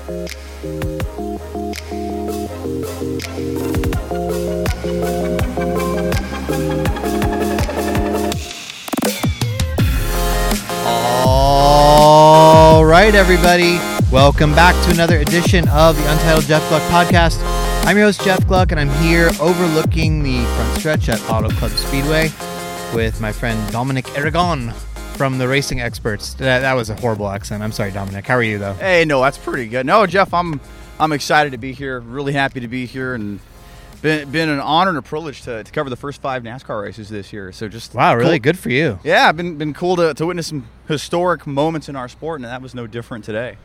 All right, everybody. Welcome back to another edition of the Untitled Jeff Gluck podcast. I'm your host, Jeff Gluck, and I'm here overlooking the front stretch at Auto Club Speedway with my friend Dominic Aragon from the Racing Experts. That, that was a horrible accent. I'm sorry, Dominic. How are you, though? Hey, no, that's pretty good. No, Jeff, I'm I'm excited to be here. Really happy to be here, and been been an honor and a privilege to, to cover the first five NASCAR races this year. So just Wow, really cool. good for you. Yeah, been been cool to, to witness some historic moments in our sport, and that was no different today.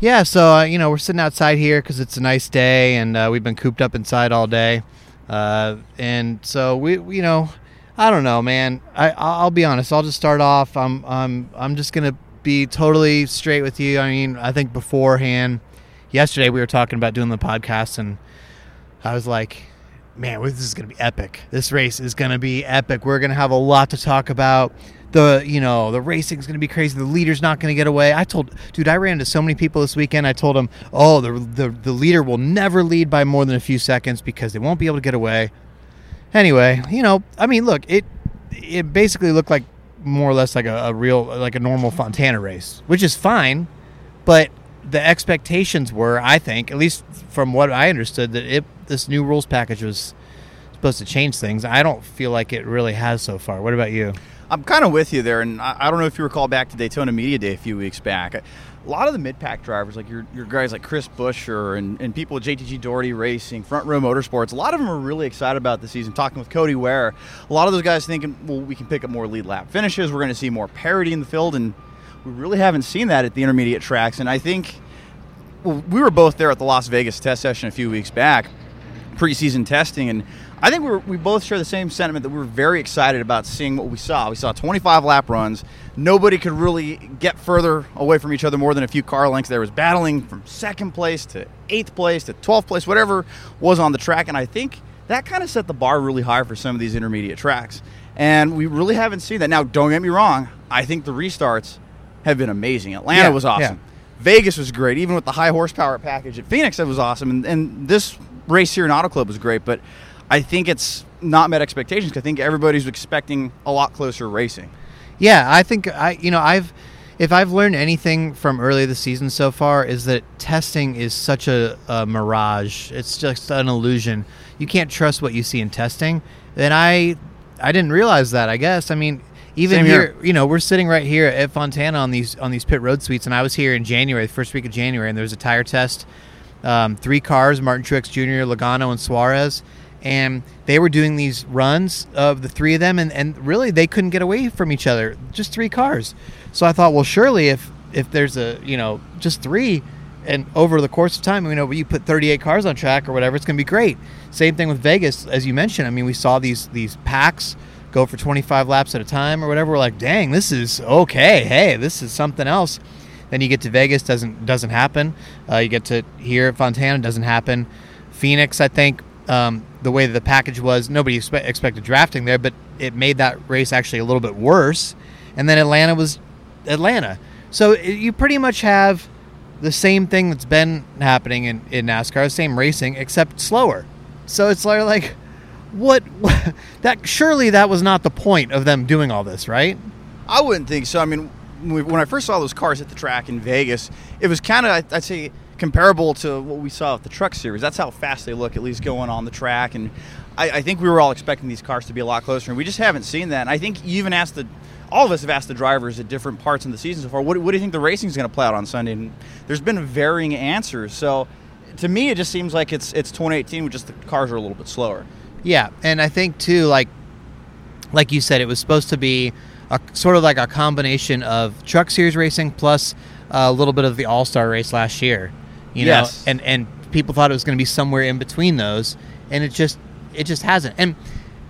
Yeah, so uh, you know we're sitting outside here because it's a nice day, and uh, we've been cooped up inside all day, uh, and so we, you know, I don't know, man. I I'll be honest. I'll just start off. I'm I'm I'm just gonna be totally straight with you. I mean, I think beforehand, yesterday we were talking about doing the podcast, and I was like, man, this is gonna be epic. This race is gonna be epic. We're gonna have a lot to talk about. The you know the racing's gonna be crazy. The leader's not gonna get away. I told dude, I ran into so many people this weekend. I told them, oh, the the, the leader will never lead by more than a few seconds because they won't be able to get away. Anyway, you know, I mean, look, it it basically looked like more or less like a, a real like a normal Fontana race, which is fine, but the expectations were, I think, at least from what I understood, that it this new rules package was supposed to change things. I don't feel like it really has so far. What about you? I'm kind of with you there, and I, I don't know if you recall back to Daytona Media Day a few weeks back. A lot of the mid-pack drivers, like your, your guys like Chris Buescher and, and people at JTG Doherty Racing, Front Row Motorsports, a lot of them are really excited about the season. Talking with Cody Ware, a lot of those guys thinking, well, we can pick up more lead lap finishes. We're going to see more parity in the field, and we really haven't seen that at the intermediate tracks. And I think well, we were both there at the Las Vegas test session a few weeks back, preseason testing, and I think we, were, we both share the same sentiment that we were very excited about seeing what we saw. We saw 25 lap runs. Nobody could really get further away from each other more than a few car lengths. There was battling from second place to eighth place to 12th place, whatever was on the track, and I think that kind of set the bar really high for some of these intermediate tracks. And we really haven't seen that. Now, don't get me wrong. I think the restarts have been amazing. Atlanta Yeah, was awesome. yeah. Vegas was great, even with the high horsepower package at Phoenix. That was awesome, and, and this race here in Auto Club was great. But I think it's not met expectations. I think everybody's expecting a lot closer racing. Yeah, I think I you know I've if I've learned anything from early this season so far is that testing is such a, a mirage. It's just an illusion. You can't trust what you see in testing. And I I didn't realize that. I guess I mean even Same here. you know, we're sitting right here at Fontana on these on these pit road suites, and I was here in January, the first week of January, and there was a tire test. Um, three cars: Martin Truex Jr., Logano, and Suarez, and they were doing these runs of the three of them, and, and really they couldn't get away from each other. Just three cars. So I thought, well, surely if if there's a you know just three, and over the course of time, you know, you put 38 cars on track or whatever, it's going to be great. Same thing with Vegas, as you mentioned. I mean, we saw these these packs go for 25 laps at a time or whatever. We're like, dang, this is okay. Hey, this is something else. Then you get to Vegas, doesn't doesn't happen. Uh, you get to here at Fontana, doesn't happen. Phoenix, I think um, the way that the package was, nobody expe- expected drafting there, but it made that race actually a little bit worse. And then Atlanta was Atlanta. So it, you pretty much have the same thing that's been happening in, in NASCAR, same racing, except slower. So it's like, what, what that surely that was not the point of them doing all this, right? I wouldn't think so. I mean, when I first saw those cars at the track in Vegas, it was kind of, I'd say, comparable to what we saw at the Truck Series. That's how fast they look, at least going on the track. And I, I think we were all expecting these cars to be a lot closer, and we just haven't seen that. And I think you even asked the, all of us have asked the drivers at different parts in the season so far, what, what do you think the racing is going to play out on Sunday? And there's been varying answers. So to me, it just seems like it's it's 2018, with just the cars are a little bit slower. Yeah, and I think too, like like you said, it was supposed to be a sort of like a combination of Truck Series racing plus uh, a little bit of the All Star race last year. You Yes. know, and and people thought it was going to be somewhere in between those, and it just it just hasn't. And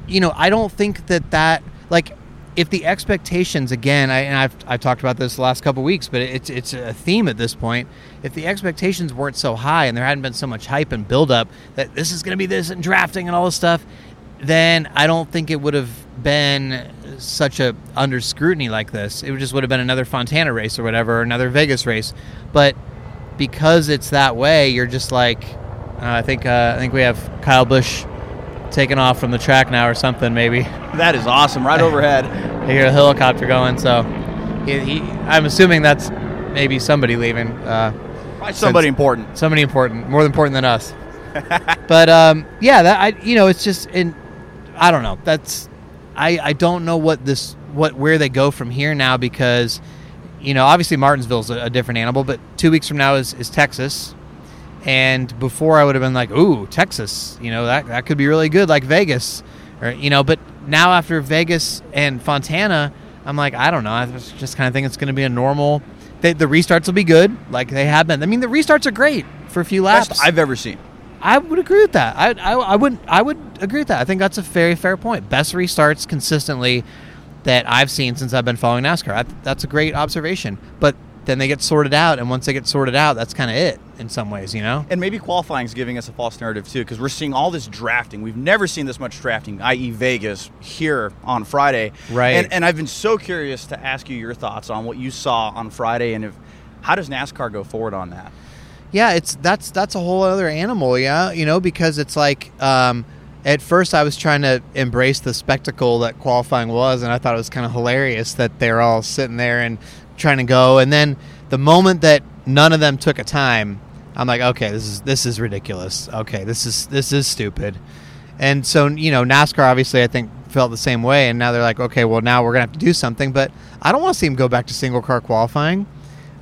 you know, I don't think that that like if the expectations again, I, and I've I've talked about this the last couple weeks, but it's it's a theme at this point. If the expectations weren't so high and there hadn't been so much hype and buildup that this is going to be this and drafting and all this stuff, then I don't think it would have been such a under scrutiny like this. It just would have been another Fontana race or whatever, or another Vegas race. But because it's that way, you're just like, uh, I think uh, I think we have Kyle Busch taking off from the track now or something maybe. That is awesome, right overhead. I hear a helicopter going, so he, he, I'm assuming that's maybe somebody leaving. Uh, somebody important. somebody important, more important than us. but um, yeah, that I you know it's just in I don't know. That's I I don't know what this what where they go from here now because you know obviously Martinsville's a, a different animal, but two weeks from now is is Texas. And before I would have been like, "Ooh, Texas, you know that that could be really good, like Vegas," or you know. But now after Vegas and Fontana, I'm like, I don't know. I just- just kind of think it's going to be a normal. They, the restarts will be good, like they have been. I mean, the restarts are great for a few laps. Best I've ever seen. I would agree with that. I, I, I would I would agree with that. I think that's a very fair point. Best restarts consistently that I've seen since I've been following NASCAR. I, that's a great observation. But then they get sorted out, and once they get sorted out, that's kind of it in some ways, you know. And maybe qualifying is giving us a false narrative too, because we're seeing all this drafting. We've never seen this much drafting, i.e., Vegas, here on Friday. Right. And, and I've been so curious to ask you your thoughts on what you saw on Friday, and if how does NASCAR go forward on that? Yeah, it's that's that's a whole other animal, yeah. You know, because it's like um, at first I was trying to embrace the spectacle that qualifying was, and I thought it was kind of hilarious that they're all sitting there and trying to go, and then the moment that none of them took a time, I'm like, okay, this is this is ridiculous. Okay, this is this is stupid. And so you know, NASCAR obviously I think felt the same way, and now they're like, okay, well now we're gonna have to do something, but I don't want to see them go back to single car qualifying.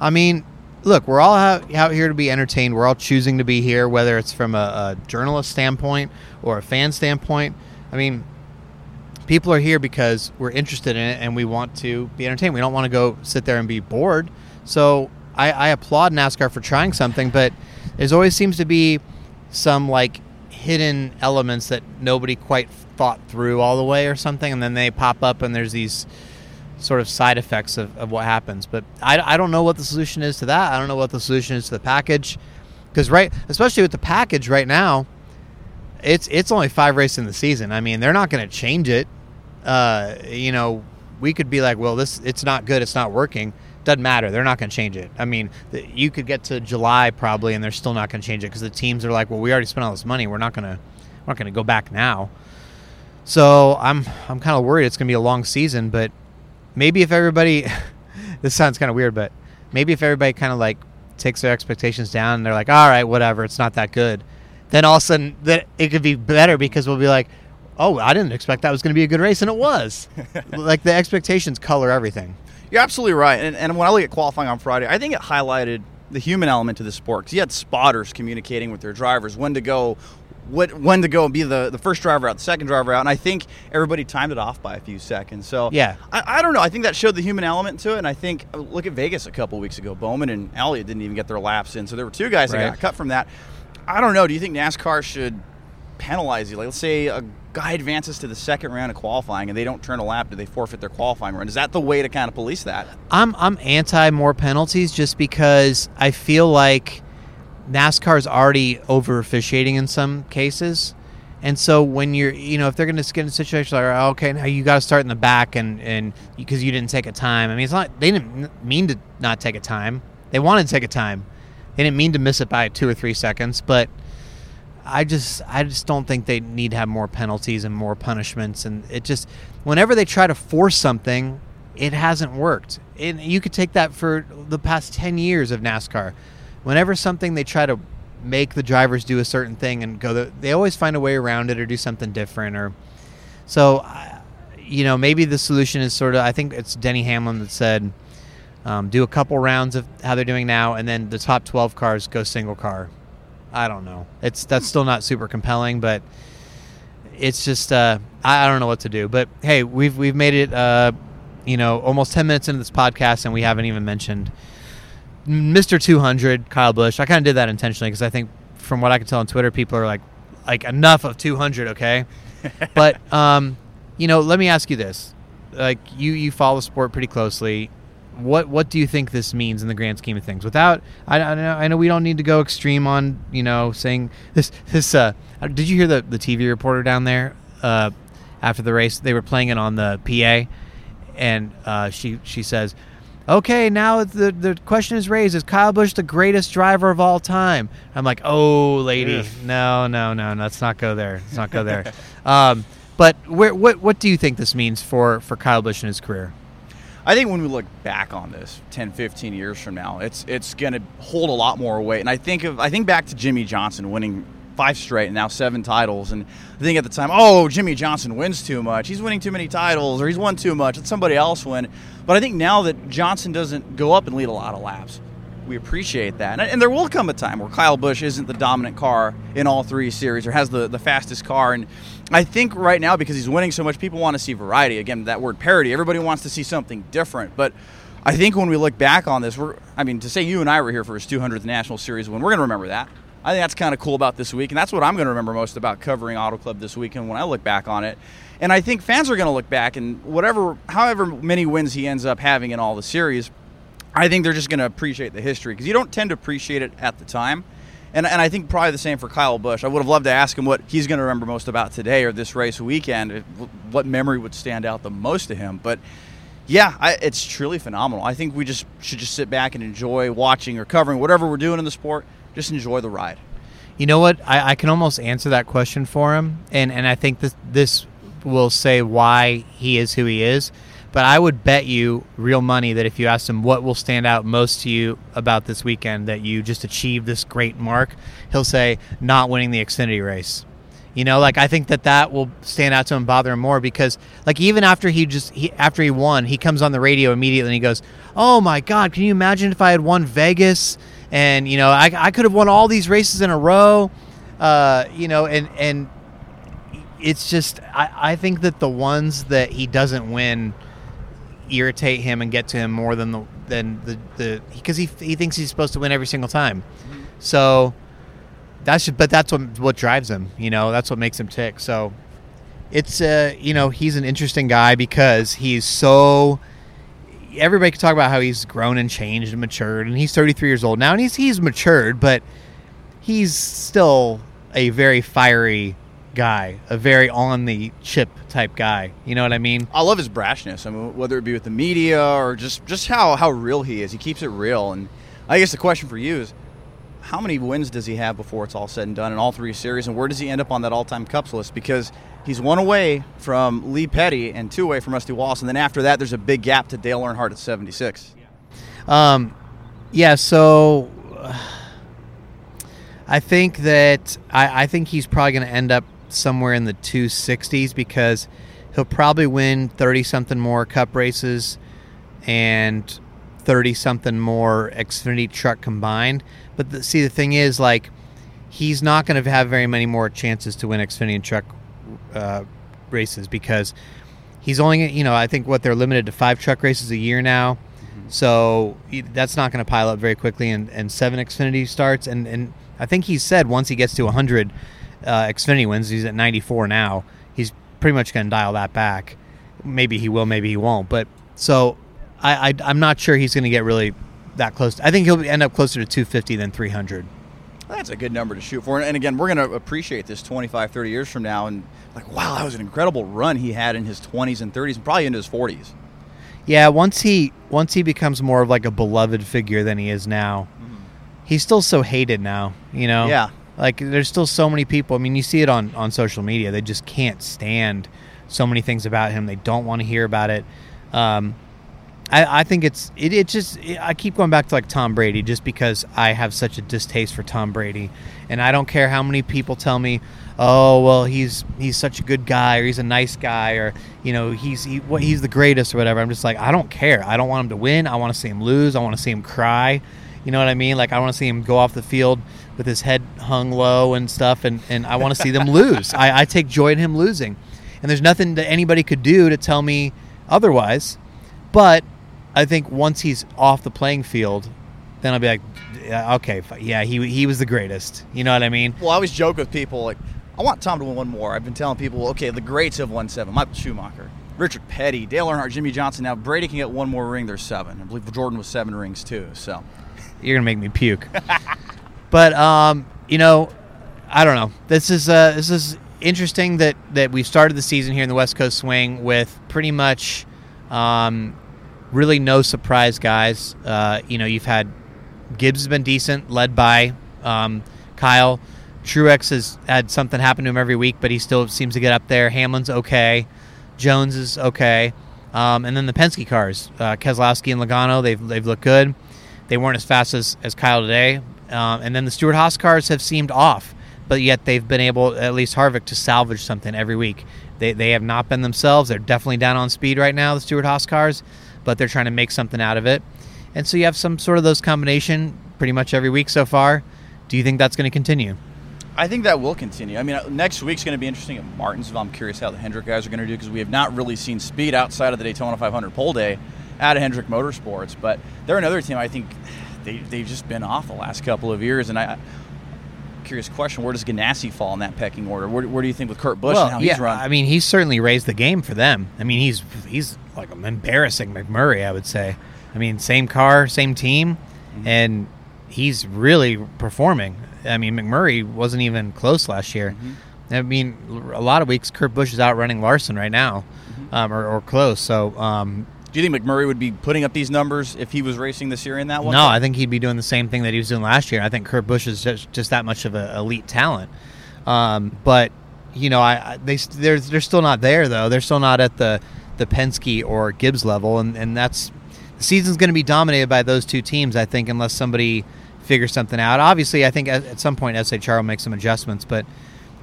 I mean, look, we're all out, out here to be entertained. We're all choosing to be here, whether it's from a, a journalist standpoint or a fan standpoint. I mean, people are here because we're interested in it and we want to be entertained. We don't want to go sit there and be bored. So I, I applaud NASCAR for trying something, but there's always seems to be some like hidden elements that nobody quite thought through all the way or something, and then they pop up and there's these sort of side effects of, of what happens. But I, I don't know what the solution is to that. I don't know what the solution is to the package. Because right, especially with the package right now, it's it's only five races in the season. I mean, they're not going to change it. Uh, you know, we could be like, well, this it's not good, it's not working. Doesn't matter. They're not going to change it. I mean, the, you could get to July probably, and they're still not going to change it because the teams are like, well, we already spent all this money. We're not going to we're not going to go back now. So I'm I'm kind of worried it's going to be a long season, but maybe if everybody this sounds kind of weird, but maybe if everybody kind of like takes their expectations down and they're like, all right, whatever, it's not that good, then all of a sudden that it could be better because we'll be like, oh, I didn't expect that was going to be a good race, and it was. like the expectations color everything. You're absolutely right. And, and when I look at qualifying on Friday, I think it highlighted the human element to the sport because you had spotters communicating with their drivers when to go, what when to go and be the, the first driver out, the second driver out, and I think everybody timed it off by a few seconds. So Yeah. I, I don't know. I think that showed the human element to it, and I think uh, look at Vegas a couple weeks ago. Bowman and Elliott didn't even get their laps in, so there were two guys that got cut from that. I don't know. Do you think NASCAR should penalize you? Like, let's say a guy advances to the second round of qualifying and they don't turn a lap. Do they forfeit their qualifying run? Is that the way to kind of police that? I'm I'm anti more penalties just because I feel like NASCAR's already over officiating in some cases. And so when you're, you know, if they're going to get in a situation like, oh, okay, now you got to start in the back and and because you didn't take a time. I mean, it's not they didn't mean to not take a time. They wanted to take a time. They didn't mean to miss it by two or three seconds, but I just I just don't think they need to have more penalties and more punishments and it just whenever they try to force something it hasn't worked. And you could take that for the past 10 years of NASCAR. Whenever something they try to make the drivers do a certain thing and go the, they always find a way around it or do something different or so you know maybe the solution is sort of I think it's Denny Hamlin that said um, do a couple rounds of how they're doing now and then the top 12 cars go single car I don't know. It's that's still not super compelling, but it's just uh, I, I don't know what to do. But hey, we've we've made it uh, you know almost ten minutes into this podcast, and we haven't even mentioned Mr. Two Hundred, Kyle Busch. I kind of did that intentionally because I think from what I can tell on Twitter, people are like like enough of two hundred, okay? but um, you know, let me ask you this: like you you follow sport pretty closely what what do you think this means in the grand scheme of things? Without, I, I know I know we don't need to go extreme on you know saying this this. Uh, did you hear the the TV reporter down there uh, after the race? They were playing it on the PA, and uh, she she says, okay, now the the question is raised: Is Kyle Busch the greatest driver of all time? I'm like, oh, lady, Ugh. no, no, no, no, let's not go there. Let's not go there. um, but where, what what do you think this means for for Kyle Busch and his career? I think when we look back on this 10, 15 years from now, it's it's going to hold a lot more weight. And I think of I think back to Jimmie Johnson winning five straight and now seven titles. And I think at the time, oh, Jimmie Johnson wins too much. He's winning too many titles, or he's won too much. Let somebody else win. But I think now that Johnson doesn't go up and lead a lot of laps, we appreciate that. And, and there will come a time where Kyle Busch isn't the dominant car in all three series or has the, the fastest car. And I think right now, because he's winning so much, people want to see variety. Again, that word parity. Everybody wants to see something different. But I think when we look back on this, we're, I mean, to say you and I were here for his 200th National Series win, we're going to remember that. I think that's kind of cool about this week, and that's what I'm going to remember most about covering Auto Club this weekend when I look back on it. And I think fans are going to look back and whatever, however many wins he ends up having in all the series, I think they're just going to appreciate the history because you don't tend to appreciate it at the time. And, and I think probably the same for Kyle Busch. I would have loved to ask him what he's going to remember most about today or this race weekend, what memory would stand out the most to him. But yeah, I, it's truly phenomenal. I think we just should just sit back and enjoy watching or covering whatever we're doing in the sport. Just enjoy the ride. You know what? I, I can almost answer that question for him, and and I think this this will say why he is who he is. But I would bet you real money that if you asked him what will stand out most to you about this weekend, that you just achieved this great mark, he'll say not winning the Xfinity race. You know, like I think that that will stand out to him, bother him more because, like, even after he just he, after he won, he comes on the radio immediately and he goes, "Oh my God, can you imagine if I had won Vegas and you know I, I could have won all these races in a row, uh, you know, and and it's just I, I think that the ones that he doesn't win irritate him and get to him more than the than the the because he he thinks he's supposed to win every single time, so that's but that's what what drives him. You know, that's what makes him tick. So it's uh you know he's an interesting guy because he's so. Everybody can talk about how he's grown and changed and matured, and he's 33 years old now, and he's he's matured, but he's still a very fiery guy, a very on the chip type guy. You know what I mean? I love his brashness. I mean, whether it be with the media or just just how how real he is. He keeps it real. And I guess the question for you is, how many wins does he have before it's all said and done in all three series, and where does he end up on that all-time Cups list? Because he's one away from Lee Petty and two away from Rusty Wallace, and then after that, there's a big gap to Dale Earnhardt at 76. Um, yeah. So I think that I, I think he's probably going to end up somewhere in the 260s because he'll probably win 30 something more Cup races and 30 something more Xfinity truck combined. But the, see, the thing is, like, he's not going to have very many more chances to win Xfinity truck uh, races because he's only, you know, I think what they're limited to five truck races a year now. So he- that's not going to pile up very quickly, and, and seven Xfinity starts, and, and I think he said once he gets to 100 uh, Xfinity wins, he's at 94 now. He's pretty much going to dial that back. Maybe he will, maybe he won't. But so I, I I'm not sure he's going to get really that close. I think he'll end up closer to 250 than 300. That's a good number to shoot for. And again, we're going to appreciate this 25, 30 years from now. And like, wow, that was an incredible run he had in his 20s and 30s and probably into his 40s. Yeah, once he once he becomes more of like a beloved figure than he is now, he's still so hated now. You know, Yeah. Like there's still so many people. I mean, you see it on on social media. They just can't stand so many things about him. They don't want to hear about it. Um, I, I think it's it, it just it, I keep going back to like Tom Brady just because I have such a distaste for Tom Brady, and I don't care how many people tell me, oh well he's he's such a good guy or he's a nice guy or you know he's he, what he's the greatest or whatever. I'm just like I don't care. I don't want him to win. I want to see him lose. I want to see him cry. You know what I mean? Like I want to see him go off the field with his head hung low and stuff, and, and I want to see them lose. I, I take joy in him losing, and there's nothing that anybody could do to tell me otherwise. But I think once he's off the playing field, then I'll be like, yeah, okay, yeah, he he was the greatest. You know what I mean? Well, I always joke with people like, I want Tom to win one more. I've been telling people, okay, the greats have won seven. Michael Schumacher, Richard Petty, Dale Earnhardt, Jimmie Johnson. Now Brady can get one more ring. There's seven. I believe Jordan was seven rings too. So You're gonna make me puke. but um, you know, I don't know. This is uh, this is interesting that that we started the season here in the West Coast Swing with pretty much um, really no surprise guys. Uh, you know, you've had Gibbs has been decent, led by um, Kyle. Truex has had something happen to him every week, but he still seems to get up there. Hamlin's okay. Jones is okay. Um, and then the Penske cars, uh, Keselowski and Logano, they've, they've looked good. They weren't as fast as, as Kyle today. Um, and then the Stewart Haas cars have seemed off, but yet they've been able, at least Harvick, to salvage something every week. They, they have not been themselves. They're definitely down on speed right now, the Stewart Haas cars, but they're trying to make something out of it. And so you have some sort of those combination pretty much every week so far. Do you think that's going to continue? I think that will continue. I mean, uh, next week's going to be interesting at Martinsville. I'm curious how the Hendrick guys are going to do because we have not really seen speed outside of the Daytona 500 pole day at Hendrick Motorsports. But they're another team I think they, they've just been off the last couple of years. And I, curious question: Where does Ganassi fall in that pecking order? Where, where do you think with Kurt Busch well, and how yeah, he's run? I mean, he's certainly raised the game for them. I mean, he's he's like an embarrassing McMurray, I would say. I mean, same car, same team, mm-hmm. and he's really performing. I mean, McMurray wasn't even close last year. Mm-hmm. I mean, a lot of weeks Kurt Busch is outrunning Larson right now, mm-hmm. um, or, or, close. So, um, do you think McMurray would be putting up these numbers if he was racing this year in that one? No, I think he'd be doing the same thing that he was doing last year. I think Kurt Busch is just, just that much of an elite talent. Um, but you know, I, they they're they're still not there though. They're still not at the the Penske or Gibbs level, and and that's the season's going to be dominated by those two teams. I think unless somebody figures something out. Obviously, I think at, at some point SHR will make some adjustments, but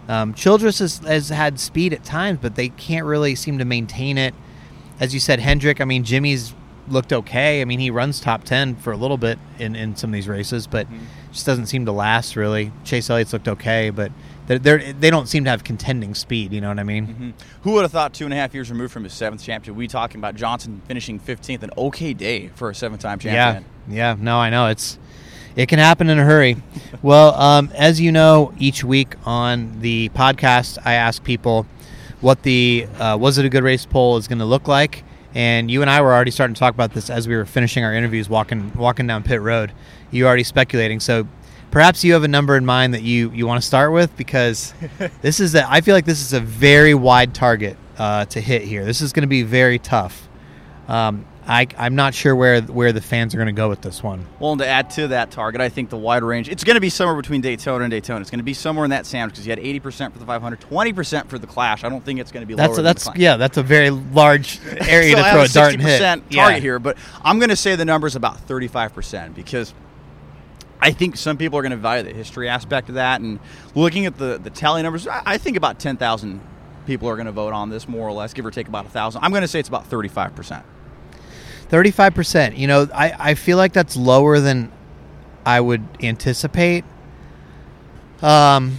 um, Childress has, has, had speed at times, but they can't really seem to maintain it. As you said, Hendrick, I mean, Jimmie's looked okay. I mean, he runs top 10 for a little bit in, in some of these races, but mm-hmm. just doesn't seem to last really. Chase Elliott's looked okay, but they're, they're, they do not seem to have contending speed, you know what I mean? Mm-hmm. Who would have thought two and a half years removed from his seventh championship, we talking about Johnson finishing 15th, an okay day for a seven time champion? Yeah, yeah, no, I know. It's it can happen in a hurry. well, um, as you know, each week on the podcast, I ask people what the uh, was it a good race poll is going to look like. And you and I were already starting to talk about this as we were finishing our interviews, walking walking down pit road. You already speculating, so perhaps you have a number in mind that you you want to start with because this is a, I feel like this is a very wide target uh, to hit here. This is going to be very tough. Um, I, I'm not sure where where the fans are going to go with this one. Well, and to add to that target, I think the wide range, it's going to be somewhere between Daytona and Daytona. It's going to be somewhere in that sandwich because you had 80% for the 500, 20% for the Clash. I don't think it's going to be that's lower. A, that's yeah, that's a very large area so to throw a dart and hit. target yeah. here, but I'm going to say the number is about 35% because I think some people are going to value the history aspect of that. And looking at the, the tally numbers, I think about 10,000 people are going to vote on this, more or less, give or take about a 1,000. I'm going to say it's about 35%. 35%. You know, I, I feel like that's lower than I would anticipate. Um,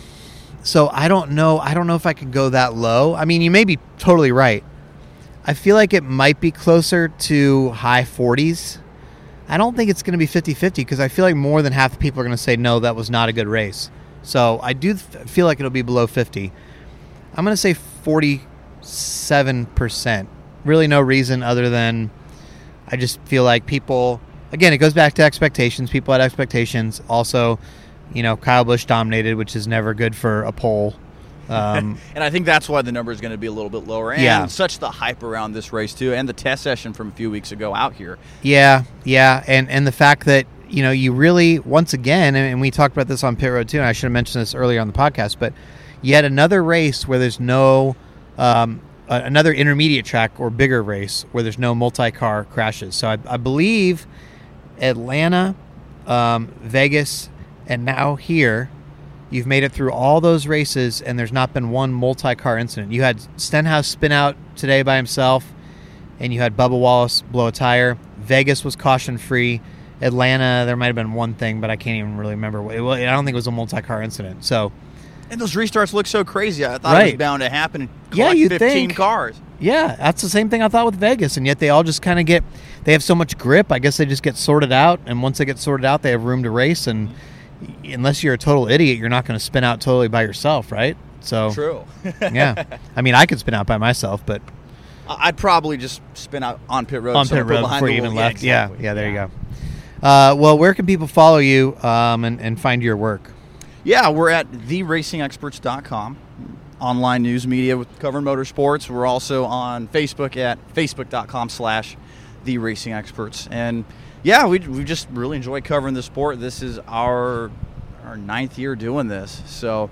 so I don't know. I don't know if I could go that low. I mean, you may be totally right. I feel like it might be closer to high 40s. I don't think it's going to be 50 50 because I feel like more than half the people are going to say, no, that was not a good race. So I do feel like it'll be below 50. I'm going to say 47%. Really, no reason other than I just feel like people, again, it goes back to expectations. People had expectations. Also, you know, Kyle Busch dominated, which is never good for a poll. Um, and I think that's why the number is going to be a little bit lower. And yeah. such the hype around this race too, and the test session from a few weeks ago out here. Yeah, yeah, and and the fact that you know you really once again, and we talked about this on pit road too. And I should have mentioned this earlier on the podcast, but yet another race where there's no um, another intermediate track or bigger race where there's no multi-car crashes. So I, I believe Atlanta, um, Vegas, and now here, you've made it through all those races, and there's not been one multi-car incident. You had Stenhouse spin out today by himself, and you had Bubba Wallace blow a tire. Vegas was caution-free. Atlanta, there might have been one thing, but I can't even really remember. I don't think it was a multi-car incident. So and those restarts look so crazy. I thought right. it was bound to happen. yeah, you 15 think cars. Yeah, that's the same thing I thought with Vegas, and yet they all just kind of get. They have so much grip. I guess they just get sorted out, and once they get sorted out, they have room to race. And unless you're a total idiot, you're not going to spin out totally by yourself, right? So true. yeah, I mean, I could spin out by myself, but I'd probably just spin out on pit road on pit road before you even left. Yeah, exactly. yeah, yeah, there yeah. you go. Uh, well, where can people follow you um, and, and find your work? Yeah, we're at theracingexperts.com, online news media with covering motorsports. We're also on Facebook at facebook.com slash the racing experts. And yeah, we, we just really enjoy covering the sport. This is our our ninth year doing this, so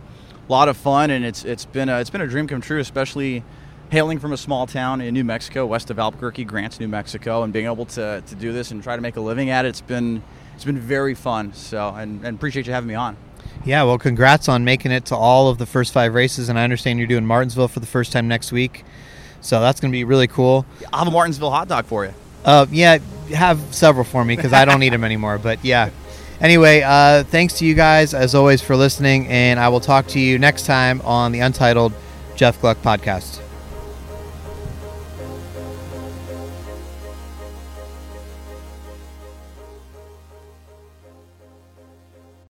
a lot of fun, and it's it's been a, it's been a dream come true, especially hailing from a small town in New Mexico, west of Albuquerque, Grants, New Mexico, and being able to, to do this and try to make a living at it. It's been it's been very fun. So and, and appreciate you having me on. Yeah, well, congrats on making it to all of the first five races, and I understand you're doing Martinsville for the first time next week, so that's going to be really cool. I'll have a Martinsville hot dog for you. Uh, yeah, have several for me because I don't eat them anymore. But yeah. Anyway, uh, thanks to you guys as always for listening, and I will talk to you next time on the Untitled Jeff Gluck podcast.